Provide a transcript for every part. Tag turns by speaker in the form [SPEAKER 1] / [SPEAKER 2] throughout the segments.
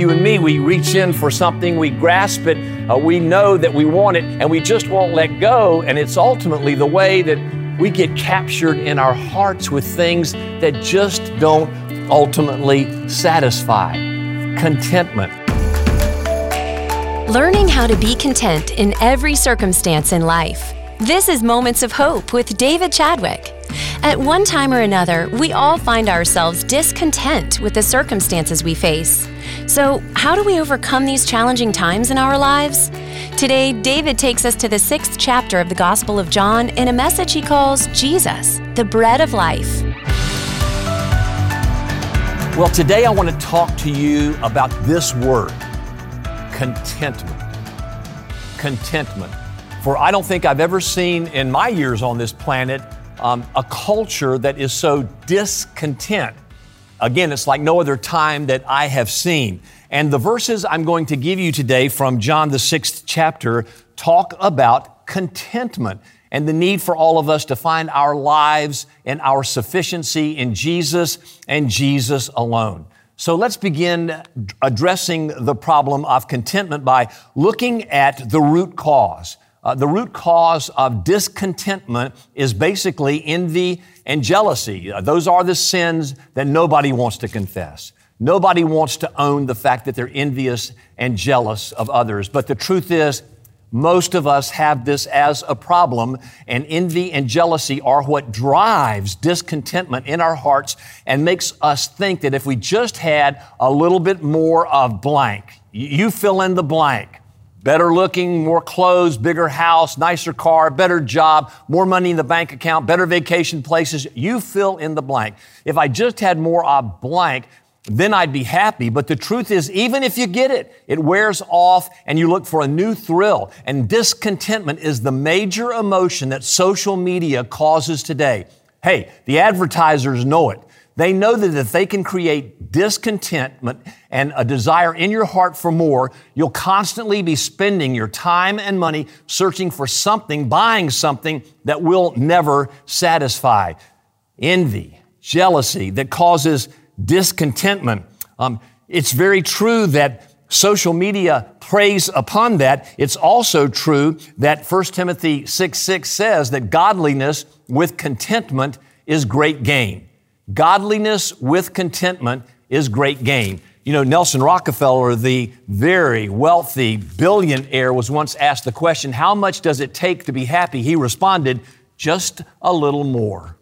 [SPEAKER 1] you and me. We reach in for something, we grasp it, uh, we know that we want it, and we just won't let go. And it's ultimately the way that we get captured in our hearts with things that just don't ultimately satisfy. Contentment.
[SPEAKER 2] Learning how to be content in every circumstance in life. This is Moments of Hope with David Chadwick. At one time or another, we all find ourselves discontent with the circumstances we face. So, how do we overcome these challenging times in our lives? Today, David takes us to the sixth chapter of the Gospel of John in a message he calls Jesus, the bread of life.
[SPEAKER 1] Well, today I want to talk to you about this word contentment. Contentment. For I don't think I've ever seen in my years on this planet um, a culture that is so discontent. Again, it's like no other time that I have seen. And the verses I'm going to give you today from John, the sixth chapter, talk about contentment and the need for all of us to find our lives and our sufficiency in Jesus and Jesus alone. So let's begin addressing the problem of contentment by looking at the root cause. Uh, the root cause of discontentment is basically envy and jealousy. Those are the sins that nobody wants to confess. Nobody wants to own the fact that they're envious and jealous of others. But the truth is, most of us have this as a problem, and envy and jealousy are what drives discontentment in our hearts and makes us think that if we just had a little bit more of blank, you fill in the blank. Better looking, more clothes, bigger house, nicer car, better job, more money in the bank account, better vacation places. You fill in the blank. If I just had more of blank, then I'd be happy. But the truth is, even if you get it, it wears off and you look for a new thrill. And discontentment is the major emotion that social media causes today. Hey, the advertisers know it. They know that if they can create discontentment and a desire in your heart for more, you'll constantly be spending your time and money searching for something, buying something that will never satisfy. Envy, jealousy that causes discontentment. Um, it's very true that social media preys upon that. It's also true that 1 Timothy 6 6 says that godliness with contentment is great gain. Godliness with contentment is great gain. You know, Nelson Rockefeller, the very wealthy billionaire, was once asked the question, How much does it take to be happy? He responded, Just a little more.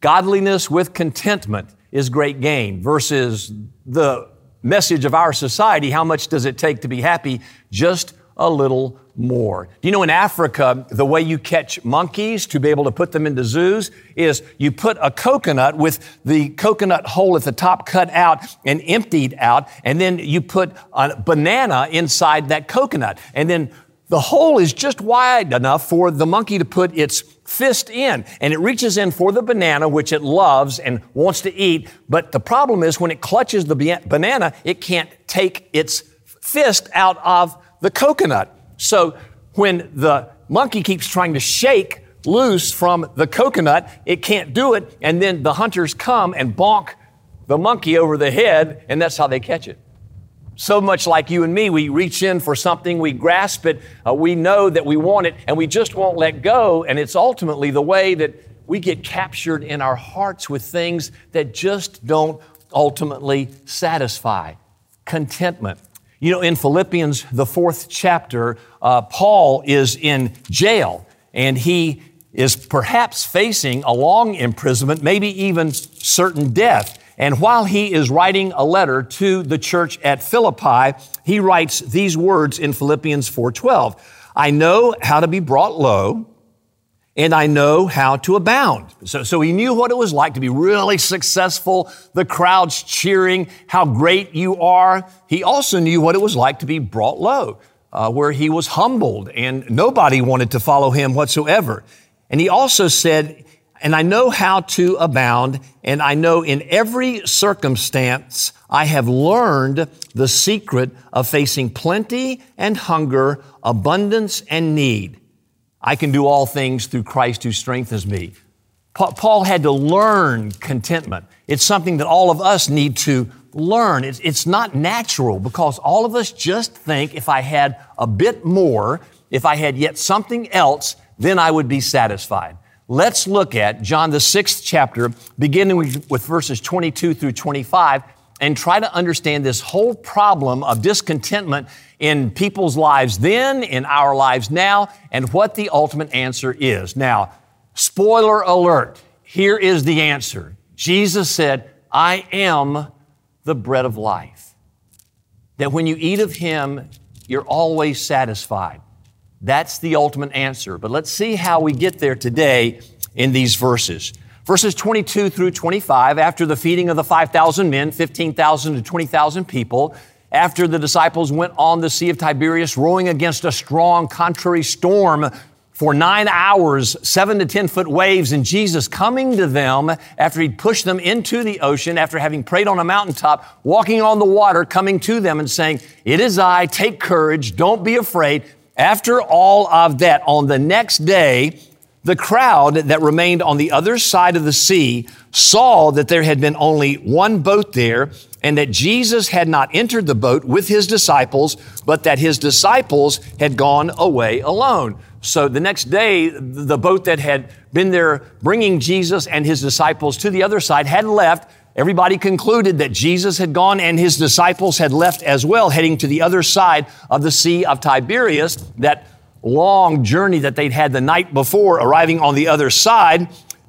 [SPEAKER 1] Godliness with contentment is great gain versus the message of our society, how much does it take to be happy? Just a little more. Do you know in Africa, the way you catch monkeys to be able to put them into zoos is you put a coconut with the coconut hole at the top cut out and emptied out, and then you put a banana inside that coconut. And then the hole is just wide enough for the monkey to put its fist in, and it reaches in for the banana, which it loves and wants to eat. But the problem is when it clutches the banana, it can't take its fist out of the coconut. So when the monkey keeps trying to shake loose from the coconut, it can't do it. And then the hunters come and bonk the monkey over the head, and that's how they catch it. So much like you and me, we reach in for something, we grasp it, uh, we know that we want it, and we just won't let go. And it's ultimately the way that we get captured in our hearts with things that just don't ultimately satisfy. Contentment. You know, in Philippians, the fourth chapter, uh, Paul is in jail and he is perhaps facing a long imprisonment, maybe even certain death. And while he is writing a letter to the church at Philippi, he writes these words in Philippians 4:12. I know how to be brought low, and I know how to abound. So, so he knew what it was like to be really successful, the crowds cheering, how great you are. He also knew what it was like to be brought low, uh, where he was humbled and nobody wanted to follow him whatsoever. And he also said, and I know how to abound, and I know in every circumstance I have learned the secret of facing plenty and hunger, abundance and need. I can do all things through Christ who strengthens me. Paul had to learn contentment. It's something that all of us need to learn. It's, it's not natural because all of us just think if I had a bit more, if I had yet something else, then I would be satisfied. Let's look at John, the sixth chapter, beginning with, with verses 22 through 25, and try to understand this whole problem of discontentment in people's lives then, in our lives now, and what the ultimate answer is. Now, spoiler alert, here is the answer. Jesus said, I am the bread of life. That when you eat of Him, you're always satisfied. That's the ultimate answer. But let's see how we get there today in these verses. Verses 22 through 25, after the feeding of the 5,000 men, 15,000 to 20,000 people, after the disciples went on the Sea of Tiberias, rowing against a strong contrary storm for nine hours, seven to 10 foot waves, and Jesus coming to them after he'd pushed them into the ocean, after having prayed on a mountaintop, walking on the water, coming to them and saying, It is I, take courage, don't be afraid. After all of that, on the next day, the crowd that remained on the other side of the sea saw that there had been only one boat there and that Jesus had not entered the boat with his disciples, but that his disciples had gone away alone. So the next day, the boat that had been there bringing Jesus and his disciples to the other side had left Everybody concluded that Jesus had gone and his disciples had left as well, heading to the other side of the Sea of Tiberias. That long journey that they'd had the night before, arriving on the other side,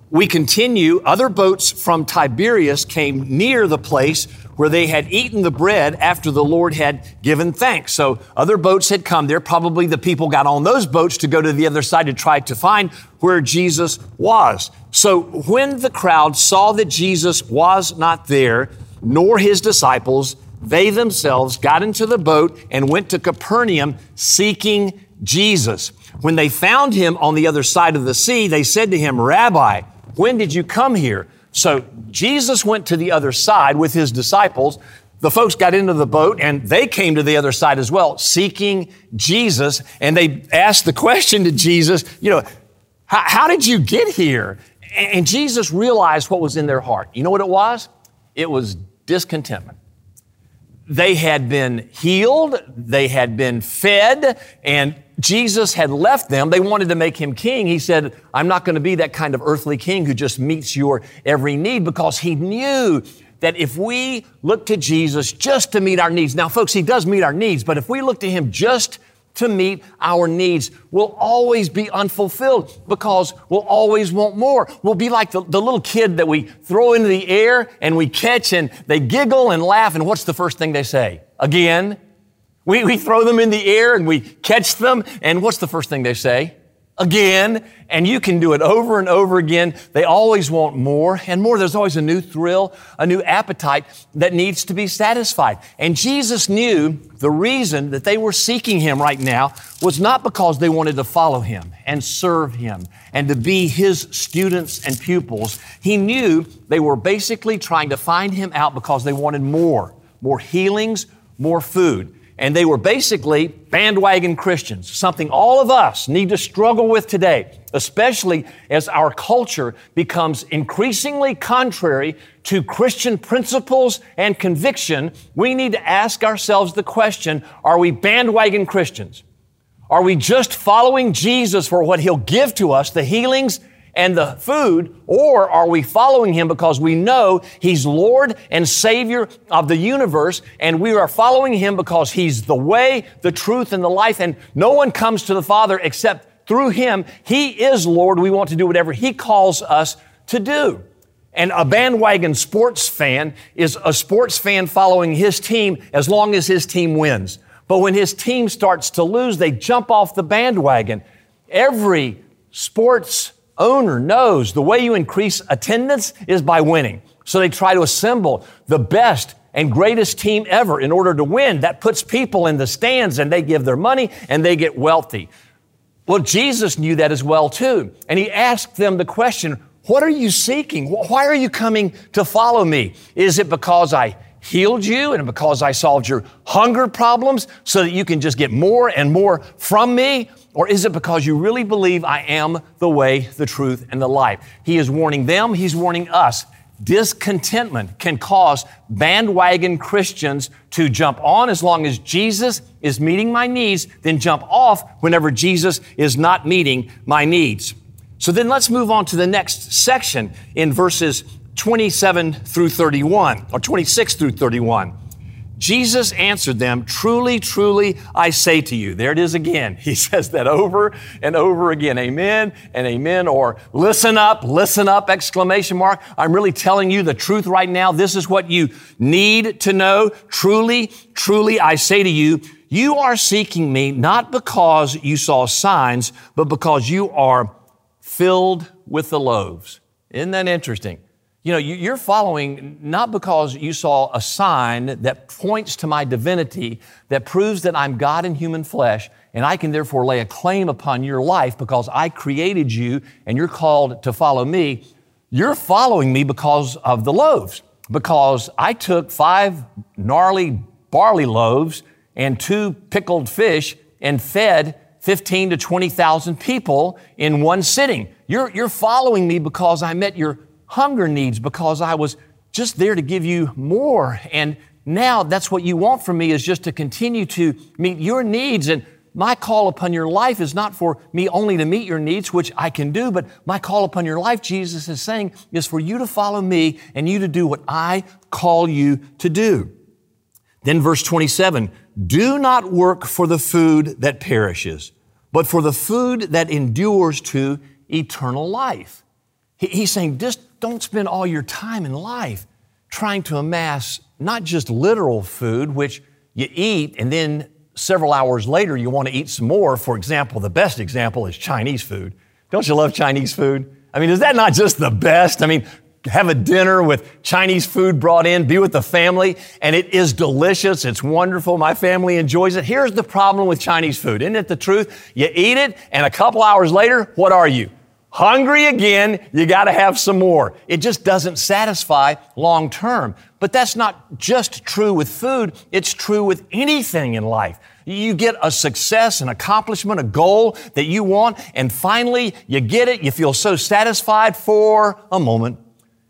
[SPEAKER 1] we continue. Other boats from Tiberias came near the place where they had eaten the bread after the Lord had given thanks. So other boats had come there. Probably the people got on those boats to go to the other side to try to find where Jesus was. So when the crowd saw that Jesus was not there, nor his disciples, they themselves got into the boat and went to Capernaum seeking Jesus. When they found him on the other side of the sea, they said to him, Rabbi, when did you come here? So Jesus went to the other side with his disciples. The folks got into the boat and they came to the other side as well, seeking Jesus. And they asked the question to Jesus, you know, how, did you get here? And Jesus realized what was in their heart. You know what it was? It was discontentment. They had been healed, they had been fed, and Jesus had left them. They wanted to make him king. He said, I'm not going to be that kind of earthly king who just meets your every need because he knew that if we look to Jesus just to meet our needs, now folks, he does meet our needs, but if we look to him just to meet our needs, we'll always be unfulfilled because we'll always want more. We'll be like the, the little kid that we throw into the air and we catch and they giggle and laugh. And what's the first thing they say? Again, we, we throw them in the air and we catch them, and what's the first thing they say? Again, and you can do it over and over again. They always want more and more. There's always a new thrill, a new appetite that needs to be satisfied. And Jesus knew the reason that they were seeking Him right now was not because they wanted to follow Him and serve Him and to be His students and pupils. He knew they were basically trying to find Him out because they wanted more, more healings, more food. And they were basically bandwagon Christians, something all of us need to struggle with today, especially as our culture becomes increasingly contrary to Christian principles and conviction. We need to ask ourselves the question, are we bandwagon Christians? Are we just following Jesus for what He'll give to us, the healings and the food, or are we following Him because we know He's Lord and Savior of the universe, and we are following Him because He's the way, the truth, and the life, and no one comes to the Father except through Him. He is Lord. We want to do whatever He calls us to do. And a bandwagon sports fan is a sports fan following his team as long as his team wins. But when his team starts to lose, they jump off the bandwagon. Every sports owner knows the way you increase attendance is by winning. So they try to assemble the best and greatest team ever in order to win. That puts people in the stands and they give their money and they get wealthy. Well, Jesus knew that as well too. And he asked them the question, what are you seeking? Why are you coming to follow me? Is it because I healed you and because I solved your hunger problems so that you can just get more and more from me? Or is it because you really believe I am the way, the truth, and the life? He is warning them, He's warning us. discontentment can cause bandwagon Christians to jump on as long as Jesus is meeting my needs, then jump off whenever Jesus is not meeting my needs. So then let's move on to the next section in verses 27 through 31, or 26 through 31. Jesus answered them, Truly, truly, I say to you. There it is again. He says that over and over again. Amen and amen. Or listen up, listen up, exclamation mark. I'm really telling you the truth right now. This is what you need to know. Truly, truly, I say to you, you are seeking me not because you saw signs, but because you are filled with the loaves. Isn't that interesting? You know, you're following not because you saw a sign that points to my divinity, that proves that I'm God in human flesh, and I can therefore lay a claim upon your life because I created you and you're called to follow me. You're following me because of the loaves, because I took five gnarly barley loaves and two pickled fish and fed 15 to 20,000 people in one sitting. You're, you're following me because I met your hunger needs because I was just there to give you more. And now that's what you want from me is just to continue to meet your needs. And my call upon your life is not for me only to meet your needs, which I can do, but my call upon your life, Jesus is saying, is for you to follow me and you to do what I call you to do. Then verse 27, do not work for the food that perishes, but for the food that endures to eternal life. He's saying, just don't spend all your time in life trying to amass not just literal food, which you eat and then several hours later you want to eat some more. For example, the best example is Chinese food. Don't you love Chinese food? I mean, is that not just the best? I mean, have a dinner with Chinese food brought in, be with the family, and it is delicious. It's wonderful. My family enjoys it. Here's the problem with Chinese food. Isn't it the truth? You eat it, and a couple hours later, what are you? Hungry again, you got to have some more. It just doesn't satisfy long term. But that's not just true with food, it's true with anything in life. You get a success, an accomplishment, a goal that you want, and finally you get it, you feel so satisfied for a moment.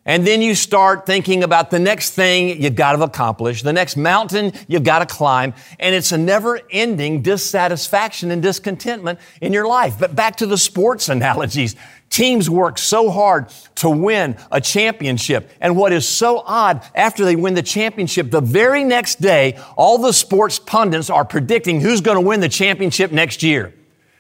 [SPEAKER 1] And then you start thinking about the next thing you've got to accomplish, the next mountain you've got to climb, and it's a never ending dissatisfaction and discontentment in your life. But back to the sports analogies. Teams work so hard to win a championship. And what is so odd, after they win the championship, the very next day, all the sports pundits are predicting who's going to win the championship next year.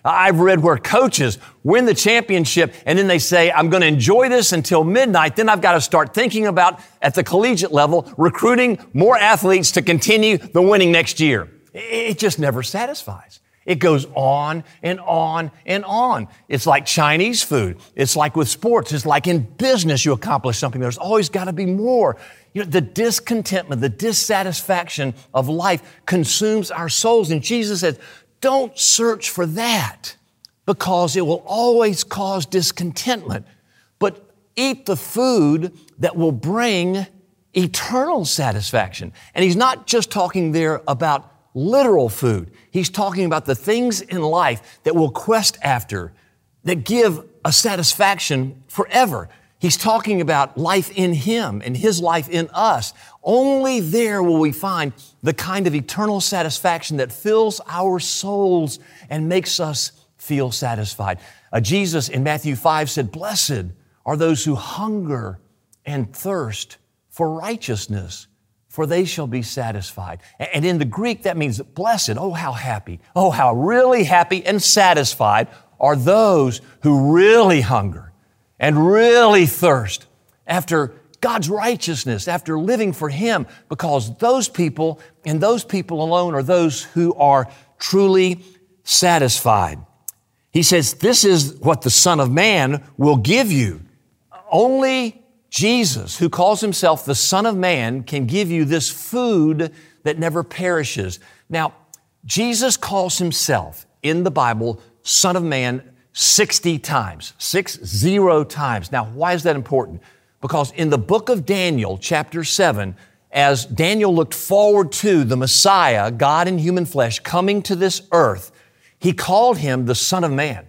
[SPEAKER 1] I've read where coaches win the championship and then they say, I'm going to enjoy this until midnight. Then I've got to start thinking about at the collegiate level, recruiting more athletes to continue the winning next year. It just never satisfies. It goes on and on and on. It's like Chinese food. It's like with sports. It's like in business, you accomplish something. There's always got to be more. You know, the discontentment, the dissatisfaction of life consumes our souls. And Jesus said, don't search for that because it will always cause discontentment. But eat the food that will bring eternal satisfaction. And he's not just talking there about literal food. He's talking about the things in life that we'll quest after that give a satisfaction forever. He's talking about life in Him and His life in us. Only there will we find the kind of eternal satisfaction that fills our souls and makes us feel satisfied. Uh, Jesus in Matthew 5 said, Blessed are those who hunger and thirst for righteousness, for they shall be satisfied. And in the Greek, that means blessed. Oh, how happy. Oh, how really happy and satisfied are those who really hunger and really thirst after God's righteousness, after living for Him, because those people and those people alone are those who are truly satisfied. He says, This is what the Son of Man will give you. Only Jesus, who calls himself the Son of Man, can give you this food that never perishes. Now, Jesus calls himself in the Bible Son of Man 60 times, six zero times. Now, why is that important? Because in the book of Daniel, chapter 7, as Daniel looked forward to the Messiah, God in human flesh, coming to this earth, he called him the Son of Man.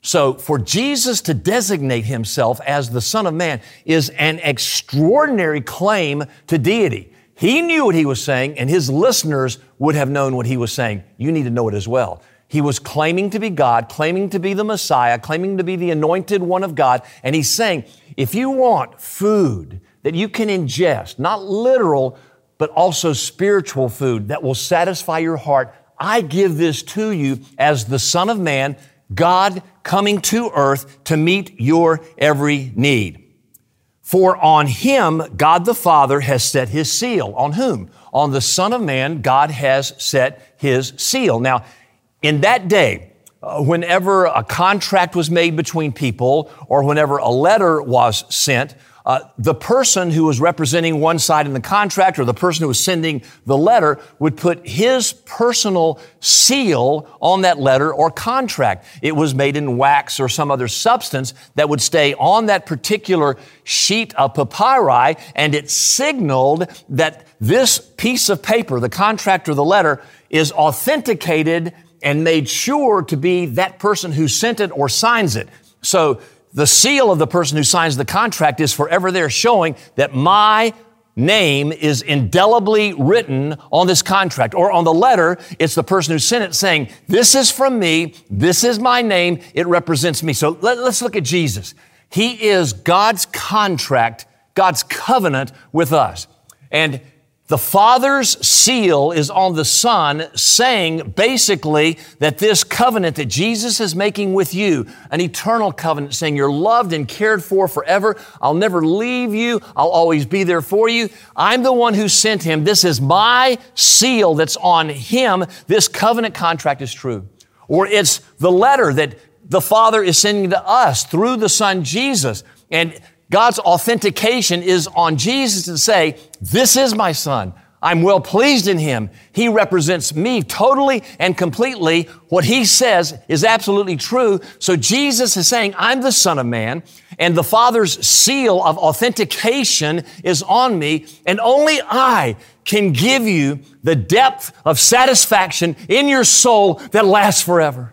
[SPEAKER 1] So for Jesus to designate himself as the Son of Man is an extraordinary claim to deity. He knew what he was saying and his listeners would have known what he was saying. You need to know it as well. He was claiming to be God, claiming to be the Messiah, claiming to be the anointed one of God. And he's saying, if you want food that you can ingest, not literal, but also spiritual food that will satisfy your heart, I give this to you as the Son of Man, God coming to earth to meet your every need. For on him, God the Father has set his seal. On whom? On the Son of Man, God has set his seal. Now, in that day, uh, whenever a contract was made between people or whenever a letter was sent, uh, the person who was representing one side in the contract or the person who was sending the letter would put his personal seal on that letter or contract. It was made in wax or some other substance that would stay on that particular sheet of papyri and it signaled that this piece of paper, the contract or the letter, is authenticated and made sure to be that person who sent it or signs it. So the seal of the person who signs the contract is forever there showing that my name is indelibly written on this contract or on the letter. It's the person who sent it saying, this is from me. This is my name. It represents me. So let, us look at Jesus. He is God's contract, God's covenant with us. And the Father's seal is on the Son, saying basically that this covenant that Jesus is making with you, an eternal covenant, saying you're loved and cared for forever. I'll never leave you. I'll always be there for you. I'm the one who sent him. This is my seal that's on him. This covenant contract is true. Or it's the letter that the Father is sending to us through the Son Jesus. And God's authentication is on Jesus to say, this is my son. I'm well pleased in him. He represents me totally and completely. What he says is absolutely true. So Jesus is saying, I'm the son of man and the father's seal of authentication is on me and only I can give you the depth of satisfaction in your soul that lasts forever.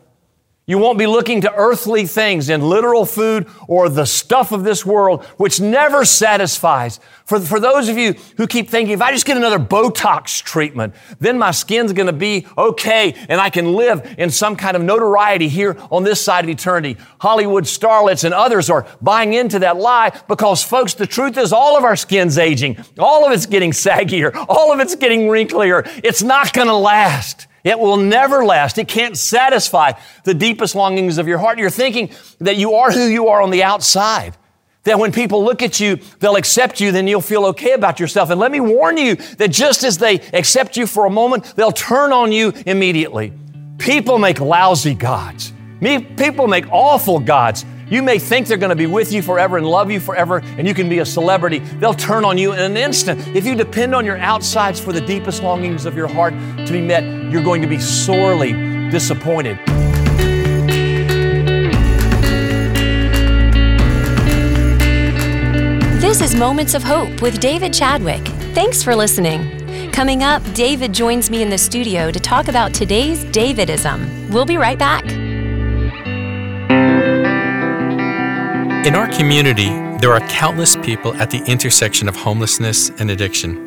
[SPEAKER 1] You won't be looking to earthly things in literal food or the stuff of this world, which never satisfies. For, for those of you who keep thinking, if I just get another Botox treatment, then my skin's gonna be okay and I can live in some kind of notoriety here on this side of eternity. Hollywood starlets and others are buying into that lie because folks, the truth is all of our skin's aging. All of it's getting saggier. All of it's getting wrinklier. It's not gonna last. It will never last. It can't satisfy the deepest longings of your heart. You're thinking that you are who you are on the outside. That when people look at you, they'll accept you, then you'll feel okay about yourself. And let me warn you that just as they accept you for a moment, they'll turn on you immediately. People make lousy gods. People make awful gods. You may think they're going to be with you forever and love you forever, and you can be a celebrity. They'll turn on you in an instant. If you depend on your outsides for the deepest longings of your heart to be met, you're going to be sorely disappointed.
[SPEAKER 2] This is Moments of Hope with David Chadwick. Thanks for listening. Coming up, David joins me in the studio to talk about today's Davidism. We'll be right back.
[SPEAKER 3] In our community, there are countless people at the intersection of homelessness and addiction.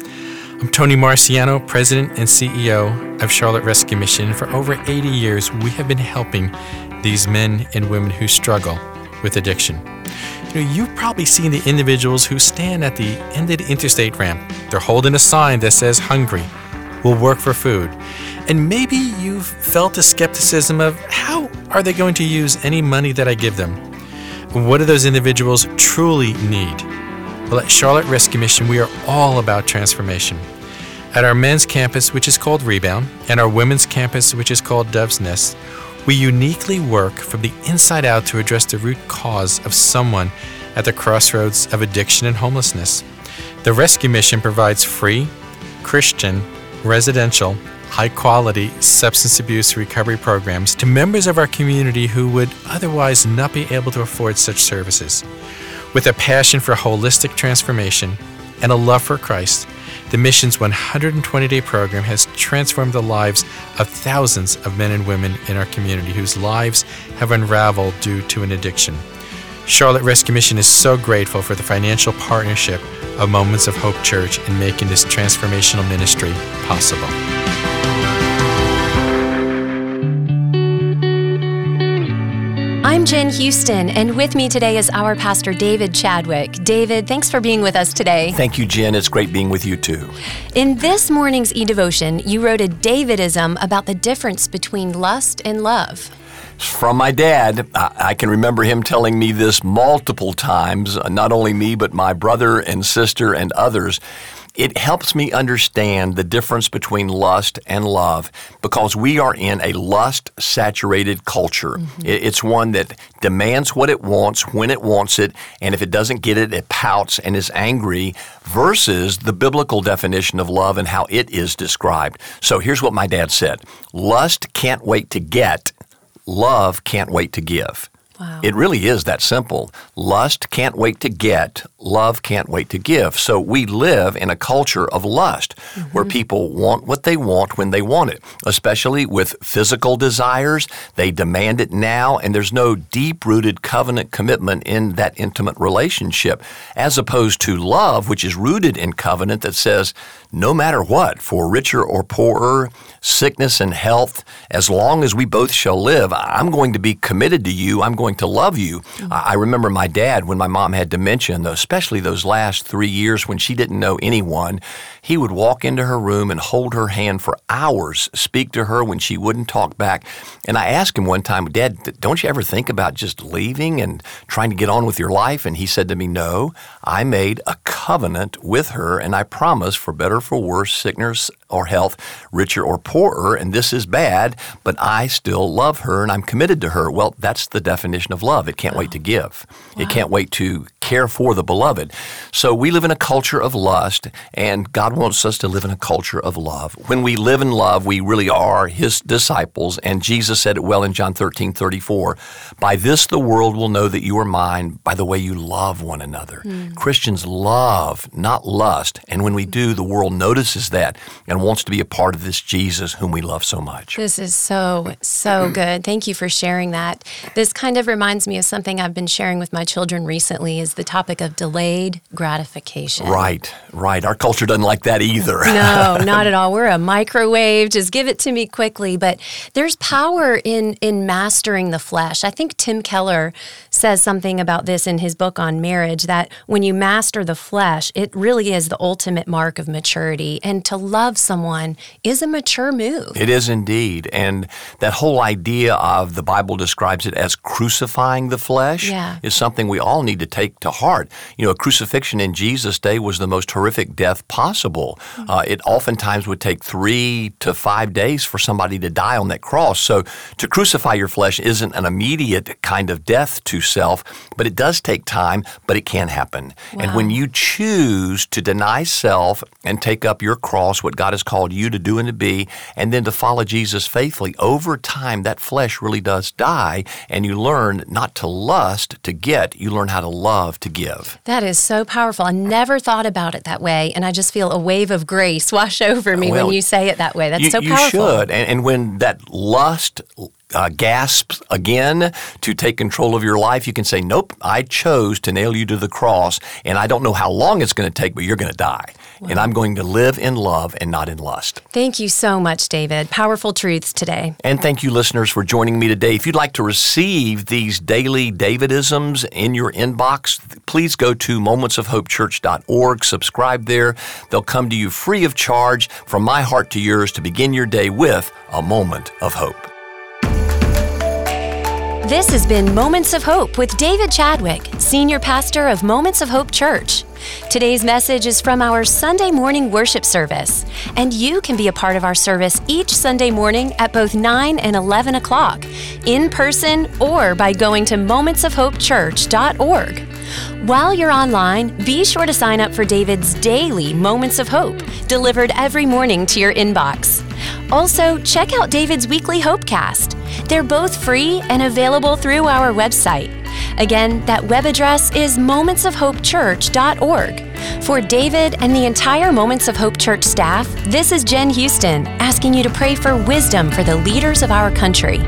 [SPEAKER 3] I'm Tony Marciano, President and CEO of Charlotte Rescue Mission. For over 80 years, we have been helping these men and women who struggle with addiction. You know, you've probably seen the individuals who stand at the end of the interstate ramp. They're holding a sign that says hungry, will work for food. And maybe you've felt the skepticism of how are they going to use any money that I give them? What do those individuals truly need? Well, at Charlotte Rescue Mission, we are all about transformation. At our men's campus, which is called Rebound, and our women's campus, which is called Dove's Nest, we uniquely work from the inside out to address the root cause of someone at the crossroads of addiction and homelessness. The Rescue Mission provides free, Christian, residential, high quality substance abuse recovery programs to members of our community who would otherwise not be able to afford such services. With a passion for holistic transformation and a love for Christ, the mission's 120 day program has transformed the lives of thousands of men and women in our community whose lives have unraveled due to an addiction. Charlotte Rescue Mission is so grateful for the financial partnership of Moments of Hope Church in making this transformational ministry possible.
[SPEAKER 2] I'm Jen Houston, and with me today is our pastor, David Chadwick. David, thanks for being with us today.
[SPEAKER 1] Thank you, Jen. It's great being with you too.
[SPEAKER 2] In this morning's e devotion, you wrote a Davidism about the difference between lust and love.
[SPEAKER 1] From my dad, I can remember him telling me this multiple times, uh, not only me, but my brother and sister and others it helps me understand the difference between lust and love because we are in a lust saturated culture. Mm-hmm. It's one that demands what it wants when it wants it, and if it doesn't get it, it pouts and is angry, versus the biblical definition of love and how it is described. So here's what my dad said Lust can't wait to get, love can't wait to give. Wow. It really is that simple. Lust can't wait to get, love can't wait to give. So we live in a culture of lust mm-hmm. where people want what they want when they want it, especially with physical desires. They demand it now, and there's no deep rooted covenant commitment in that intimate relationship, as opposed to love, which is rooted in covenant that says, no matter what, for richer or poorer, sickness and health, as long as we both shall live, I'm going to be committed to you. I'm going to love you. Mm-hmm. I remember my dad when my mom had dementia, especially those last three years when she didn't know anyone. He would walk into her room and hold her hand for hours, speak to her when she wouldn't talk back. And I asked him one time, Dad, don't you ever think about just leaving and trying to get on with your life? And he said to me, No, I made a covenant with her and I promised for better for worse, sickness or health, richer or poorer, and this is bad, but I still love her and I'm committed to her. Well, that's the definition of love. It can't wow. wait to give. Wow. It can't wait to care for the beloved. So we live in a culture of lust, and God wants us to live in a culture of love. When we live in love, we really are His disciples. And Jesus said it well in John 13 34. By this the world will know that you are mine by the way you love one another. Mm. Christians love, not lust. And when we do, the world notices that and wants to be a part of this Jesus whom we love so much.
[SPEAKER 2] This is so, so good. Thank you for sharing that. This kind of reminds me of something I've been sharing with my children recently is the topic of delayed gratification.
[SPEAKER 1] Right, right. Our culture doesn't like that either.
[SPEAKER 2] no, not at all. We're a microwave. Just give it to me quickly. But there's power in in mastering the flesh. I think Tim Keller says something about this in his book on marriage that when you master the flesh, it really is the ultimate mark of maturity. And to love someone is a mature move.
[SPEAKER 1] It is indeed. And that whole idea of the Bible describes it as crucifying the flesh yeah. is something we all need to take to heart. You know, a crucifixion in Jesus' day was the most horrific death possible. Mm-hmm. Uh, it oftentimes would take three to five days for somebody to die on that cross. So to crucify your flesh isn't an immediate kind of death to self, but it does take time, but it can happen. Wow. And when you choose to deny self and take up your cross, what God has called you to do and to be, and then to follow Jesus faithfully, over time that flesh really does die, and you learn not to lust to get, you learn how to love to give.
[SPEAKER 2] That is so powerful. I never thought about it that way, and I just feel a wave of grace wash over me well, when you say it that way. That's
[SPEAKER 1] you,
[SPEAKER 2] so powerful.
[SPEAKER 1] You should. And, and when that lust uh, gasps again to take control of your life, you can say, Nope, I chose to nail you to the cross, and I don't know how long it's going to take, but you're going to die. Wow. And I'm going to live in love and not in lust.
[SPEAKER 2] Thank you so much, David. Powerful truths today.
[SPEAKER 1] And thank you, listeners, for joining me today. If you'd like to receive these daily Davidisms in your inbox, please go to momentsofhopechurch.org, subscribe there. They'll come to you free of charge from my heart to yours to begin your day with a moment of hope.
[SPEAKER 2] This has been Moments of Hope with David Chadwick, Senior Pastor of Moments of Hope Church. Today's message is from our Sunday morning worship service, and you can be a part of our service each Sunday morning at both 9 and 11 o'clock, in person or by going to momentsofhopechurch.org. While you're online, be sure to sign up for David's daily Moments of Hope, delivered every morning to your inbox. Also, check out David's weekly Hopecast. They're both free and available through our website. Again, that web address is momentsofhopechurch.org. For David and the entire Moments of Hope Church staff, this is Jen Houston asking you to pray for wisdom for the leaders of our country.